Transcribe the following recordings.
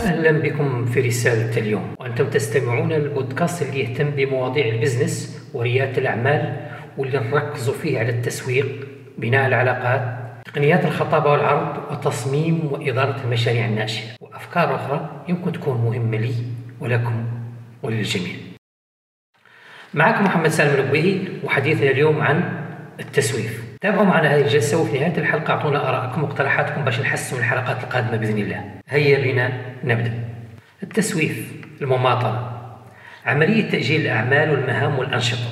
أهلا بكم في رسالة اليوم. وأنتم تستمعون للبودكاست اللي يهتم بمواضيع البزنس ورياده الأعمال واللي نركزوا فيه على التسويق بناء العلاقات تقنيات الخطابة والعرض وتصميم وإدارة المشاريع الناشئة. وأفكار أخرى يمكن تكون مهمة لي ولكم وللجميع. معكم محمد سالم البويهي وحديثنا اليوم عن التسويف. تابعوا معنا هذه الجلسة وفي نهاية الحلقة أعطونا آراءكم واقتراحاتكم باش نحسن من الحلقات القادمة بإذن الله. هيا بنا نبدأ. التسويف المماطلة. عملية تأجيل الأعمال والمهام والأنشطة.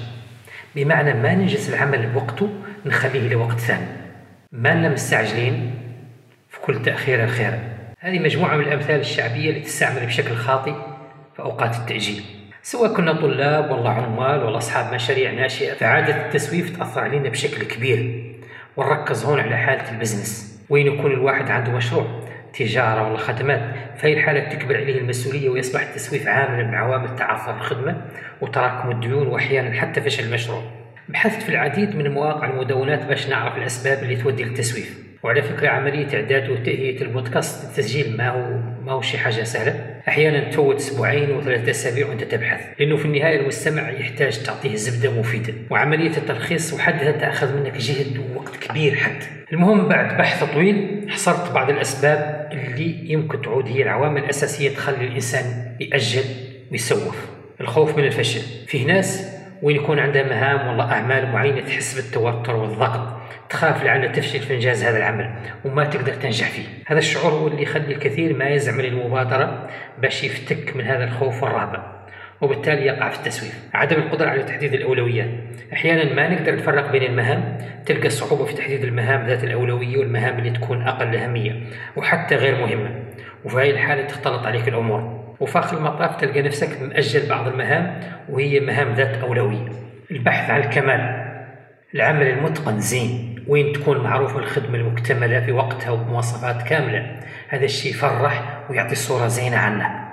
بمعنى ما ننجز العمل بوقته نخليه لوقت ثاني. ما لنا مستعجلين في كل تأخير خير هذه مجموعة من الأمثال الشعبية اللي تستعمل بشكل خاطئ في أوقات التأجيل. سواء كنا طلاب ولا عمال ولا أصحاب مشاريع ناشئة فعادة التسويف تأثر علينا بشكل كبير. ونركز هون على حالة ال business. وين يكون الواحد عنده مشروع؟ تجارة ولا خدمات؟ في الحالة تكبر عليه المسؤولية ويصبح التسويف عاملا من عوامل تعثر الخدمة وتراكم الديون وأحيانا حتى فشل المشروع. بحثت في العديد من مواقع المدونات باش نعرف الأسباب اللي تودي للتسويف. وعلى فكرة عملية إعداد وتهيئة البودكاست التسجيل ما هو ما هو شي حاجة سهلة. أحيانا تفوت أسبوعين وثلاثة أسابيع وأنت تبحث لأنه في النهاية المستمع يحتاج تعطيه زبدة مفيدة وعملية التلخيص وحدها تأخذ منك جهد ووقت كبير حتى. المهم بعد بحث طويل حصرت بعض الأسباب اللي يمكن تعود هي العوامل الأساسية تخلي الإنسان يأجل ويسوف. الخوف من الفشل فيه ناس وين يكون عندها مهام والله أعمال معينة تحس بالتوتر والضغط. تخاف لعل تفشل في إنجاز هذا العمل وما تقدر تنجح فيه. هذا الشعور هو اللي يخلي الكثير ما يزعم للمبادرة باش يفتك من هذا الخوف والرهبة وبالتالي يقع في التسويف. عدم القدرة على تحديد الأولويات. أحيانا ما نقدر نفرق بين المهام تلقى صعوبة في تحديد المهام ذات الأولوية والمهام اللي تكون أقل أهمية وحتى غير مهمة. وفي هذه الحالة تختلط عليك الأمور. وفي آخر المطاف تلقى نفسك مأجل بعض المهام وهي مهام ذات أولوية. البحث عن الكمال. العمل المتقن زين. وين تكون معروفة الخدمة المكتملة في وقتها وبمواصفات كاملة. هذا الشيء يفرح ويعطي صورة زينة عنها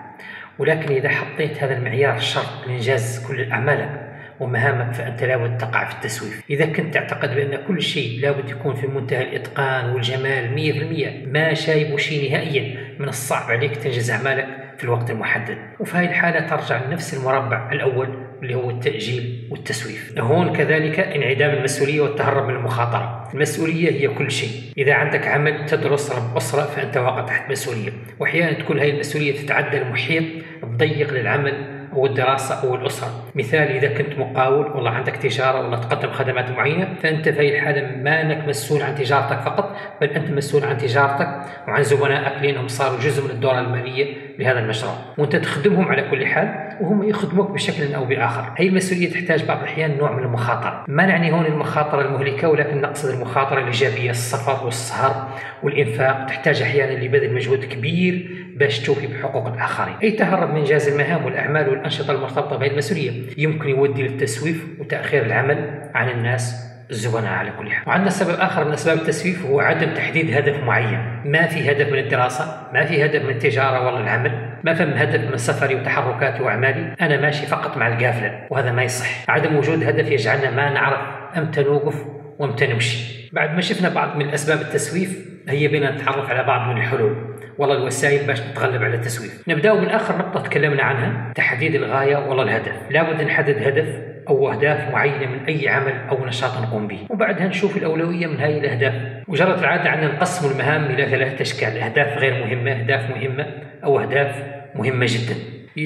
ولكن إذا حطيت هذا المعيار شرط لإنجاز كل أعمالك ومهامك فأنت لابد تقع في التسويف. إذا كنت تعتقد بأن كل شيء لابد يكون في منتهى الإتقان والجمال مية في المية ما شايب شيء نهائيا. من الصعب عليك تنجز أعمالك في الوقت المحدد. وفي هذه الحالة ترجع لنفس المربع الأول اللي هو التأجيل والتسويف. هون كذلك انعدام المسؤولية والتهرب من المخاطرة. المسؤولية هي كل شيء. إذا عندك عمل تدرس رب أسرة فأنت واقع تحت مسؤولية. وأحيانا تكون هذه المسؤولية تتعدى المحيط تضيق للعمل أو الدراسة أو الأسرة مثال إذا كنت مقاول والله عندك تجارة ولا تقدم خدمات معينة فأنت في هذه الحالة ما أنك مسؤول عن تجارتك فقط بل أنت مسؤول عن تجارتك وعن زبنائك لأنهم صاروا جزء من الدورة المالية لهذا المشروع. وأنت تخدمهم على كل حال وهم يخدموك بشكل أو بآخر. هي المسؤولية تحتاج بعض الأحيان نوع من المخاطرة. ما نعني هون المخاطرة المهلكة ولكن نقصد المخاطرة الإيجابية. السفر والسهر والإنفاق تحتاج أحيانا لبذل مجهود كبير باش توفي بحقوق الآخرين. أي تهرب من إنجاز المهام والأعمال والأنشطة المرتبطة بهذه المسؤولية يمكن يودي للتسويف وتأخير العمل عن الناس الزبناء على كل حال. وعندنا سبب آخر من أسباب التسويف هو عدم تحديد هدف معين. ما في هدف من الدراسة ما في هدف من التجارة ولا العمل ما فهم هدف من سفري وتحركاتي وأعمالي أنا ماشي فقط مع القافلة وهذا ما يصح. عدم وجود هدف يجعلنا ما نعرف أمتى نوقف وامتى نمشي بعد ما شفنا بعض من أسباب التسويف هيا بنا نتعرف على بعض من الحلول. والله الوسائل باش نتغلب على التسويف. نبدأ من آخر نقطة تكلمنا عنها. تحديد الغاية والله الهدف. لابد نحدد هدف أو أهداف معينة من أي عمل أو نشاط نقوم به. وبعدها نشوف الأولوية من هذه الأهداف. وجرت العادة عندنا نقسم المهام إلى ثلاثة أشكال أهداف غير مهمة أهداف مهمة أو أهداف مهمة جدا.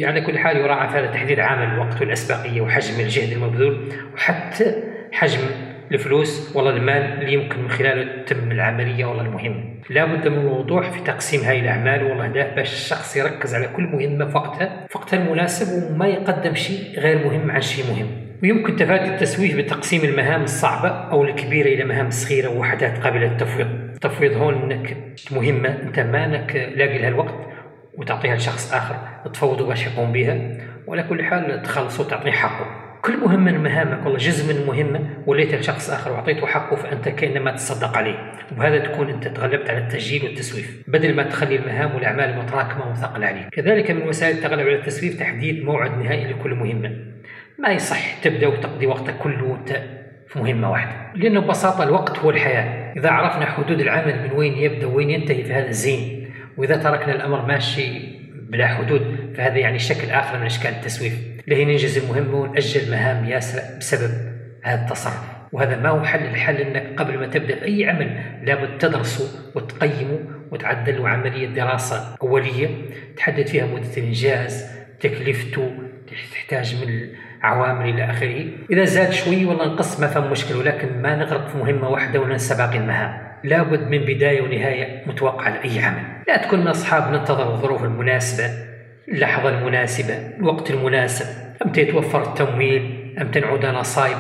على كل حال يراعى في هذا تحديد عامل الوقت والأسبقية وحجم الجهد المبذول وحتى حجم الفلوس ولا المال اللي يمكن من خلاله تتم العملية ولا المهمه لابد من الوضوح في تقسيم هاي الأعمال والاهداف باش الشخص يركز على كل مهمة في وقتها في وقتها المناسب وما يقدم شيء غير مهم عن شيء مهم. ويمكن تفادي التسويف بتقسيم المهام الصعبة أو الكبيرة إلى مهام صغيرة ووحدات قابلة للتفويض. التفويض هون أنك مهمة أنت ما أنك لاقي لها الوقت وتعطيها لشخص آخر تفوضه باش يقوم بها وعلى كل حال تخلصه وتعطيه حقه. كل مهمة من مهامك والله جزء من المهمة وليتها لشخص آخر وأعطيته حقه فأنت كأنما تصدق عليه. وبهذا تكون أنت تغلبت على التسجيل والتسويف بدل ما تخلي المهام والأعمال متراكمة ومثقلة عليك. كذلك من وسائل التغلب على التسويف تحديد موعد نهائي لكل مهمة ما يصح تبدأ وتقضي وقتك كله في مهمة واحدة لأنه ببساطة الوقت هو الحياة. إذا عرفنا حدود العمل من وين يبدأ وين ينتهي في هذا الزين وإذا تركنا الأمر ماشي بلا حدود فهذا يعني شكل آخر من أشكال التسويف. لهي ننجز المهمة ونأجل مهام ياسر بسبب هذا التصرف. وهذا ما هو حل الحل إنك قبل ما تبدأ في أي عمل لابد تدرسه وتقيمه وتعدل له عملية دراسة أولية تحدد فيها مدة الإنجاز تكلفته تحتاج من عوامل إلى آخره. إذا زاد شوي والله نقص ما فهم مشكلة ولكن ما نغرق في مهمة واحدة وننسى باقي المهام. لابد من بداية ونهاية متوقعة لأي عمل. لا تكون من أصحاب ننتظر الظروف المناسبة. اللحظه المناسبه الوقت المناسب. إمتى يتوفر التمويل؟ إمتى نعود نصايب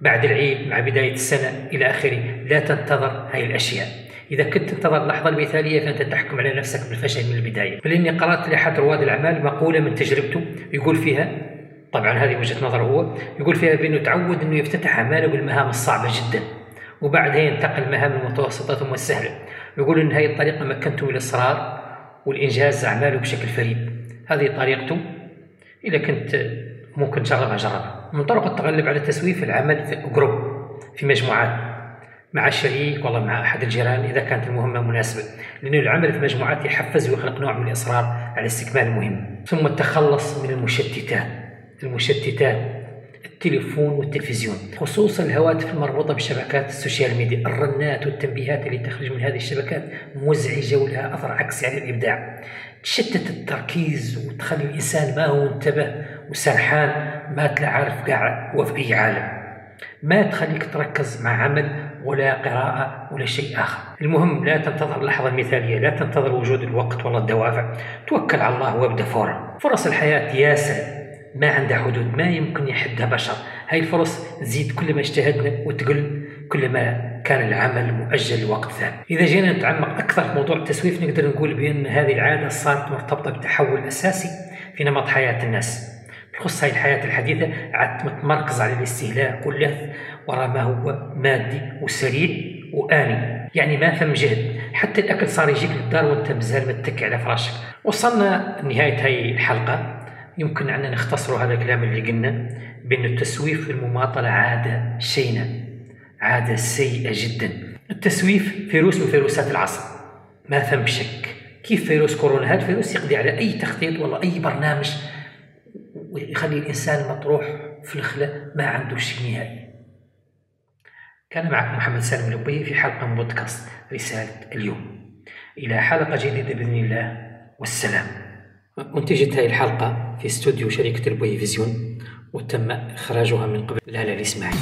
بعد العيد مع بداية السنة إلى آخره. لا تنتظر هاي الأشياء. إذا كنت تنتظر اللحظة المثالية فأنت تحكم على نفسك بالفشل من البداية. فلأني قرأت لأحد رواد الأعمال مقولة من تجربته. يقول فيها طبعا هذه وجهة نظره هو يقول فيها بأنه تعود أنه يفتتح أعماله بالمهام الصعبة جدا وبعدها ينتقل المهام المتوسطة ثم السهلة. يقول أن هذه الطريقة مكنته من الإصرار والإنجاز أعماله بشكل فريد. هذه طريقته إذا كنت ممكن تجربها جربها. من طرق التغلب على التسويف العمل في group في مجموعات. مع شريك والله مع أحد الجيران إذا كانت المهمة مناسبة. لأنه العمل في مجموعات يحفز ويخلق نوع من الإصرار على استكمال المهمه ثم التخلص من المشتتات. المشتتات التليفون والتلفزيون خصوصا الهواتف المربوطة بشبكات ال social media الرنات والتنبيهات اللي تخرج من هذه الشبكات مزعجة ولها أثر عكسي على الإبداع. تشتت التركيز وتخلي الإنسان ما هو انتبه وسرحان ما تلا عارف قاعد هو في أي عالم. ما تخليك تركز مع عمل ولا قراءة ولا شيء آخر. المهم لا تنتظر اللحظة المثالية لا تنتظر وجود الوقت ولا الدوافع. توكل على الله وابدأ فورا. فرص الحياة ياسر. ما عندها حدود ما يمكن يحدها بشر. هاي الفرص تزيد كل ما اجتهدنا وتقل كلما كان العمل مؤجل لوقت ثاني. إذا جينا نتعمق أكثر في موضوع التسويف نقدر نقول بأن هذه العادة صارت مرتبطة بتحول أساسي في نمط حياة الناس. بخص هاي الحياة الحديثة عاد متمركز على الاستهلاك واللذ وراء ما هو مادي وسريع وآني. يعني ما فهم جهد. حتى الأكل صار يجيك للدار وأنت مازال متكي على فراشك. وصلنا لنهاية هاي الحلقة. يمكن أن نختصر هذا الكلام اللي قلنا بأن التسويف في المماطلة عادة شينة عادة سيئة جدا. التسويف فيروس من فيروسات العصر ما ثم شك كيف فيروس كورونا؟ هذا الفيروس يقضي على أي تخطيط ولا أي برنامج ويخلي الإنسان مطروح في الخلاء ما عنده شيء نهائي. كان معكم محمد سالم الأبي في حلقة من بودكاست رسالة اليوم. إلى حلقة جديدة بإذن الله. والسلام. أنتجت هذه الحلقة في استوديو شركة البوي فيزيون وتم إخراجها من قبل. لالا الإسماعيلي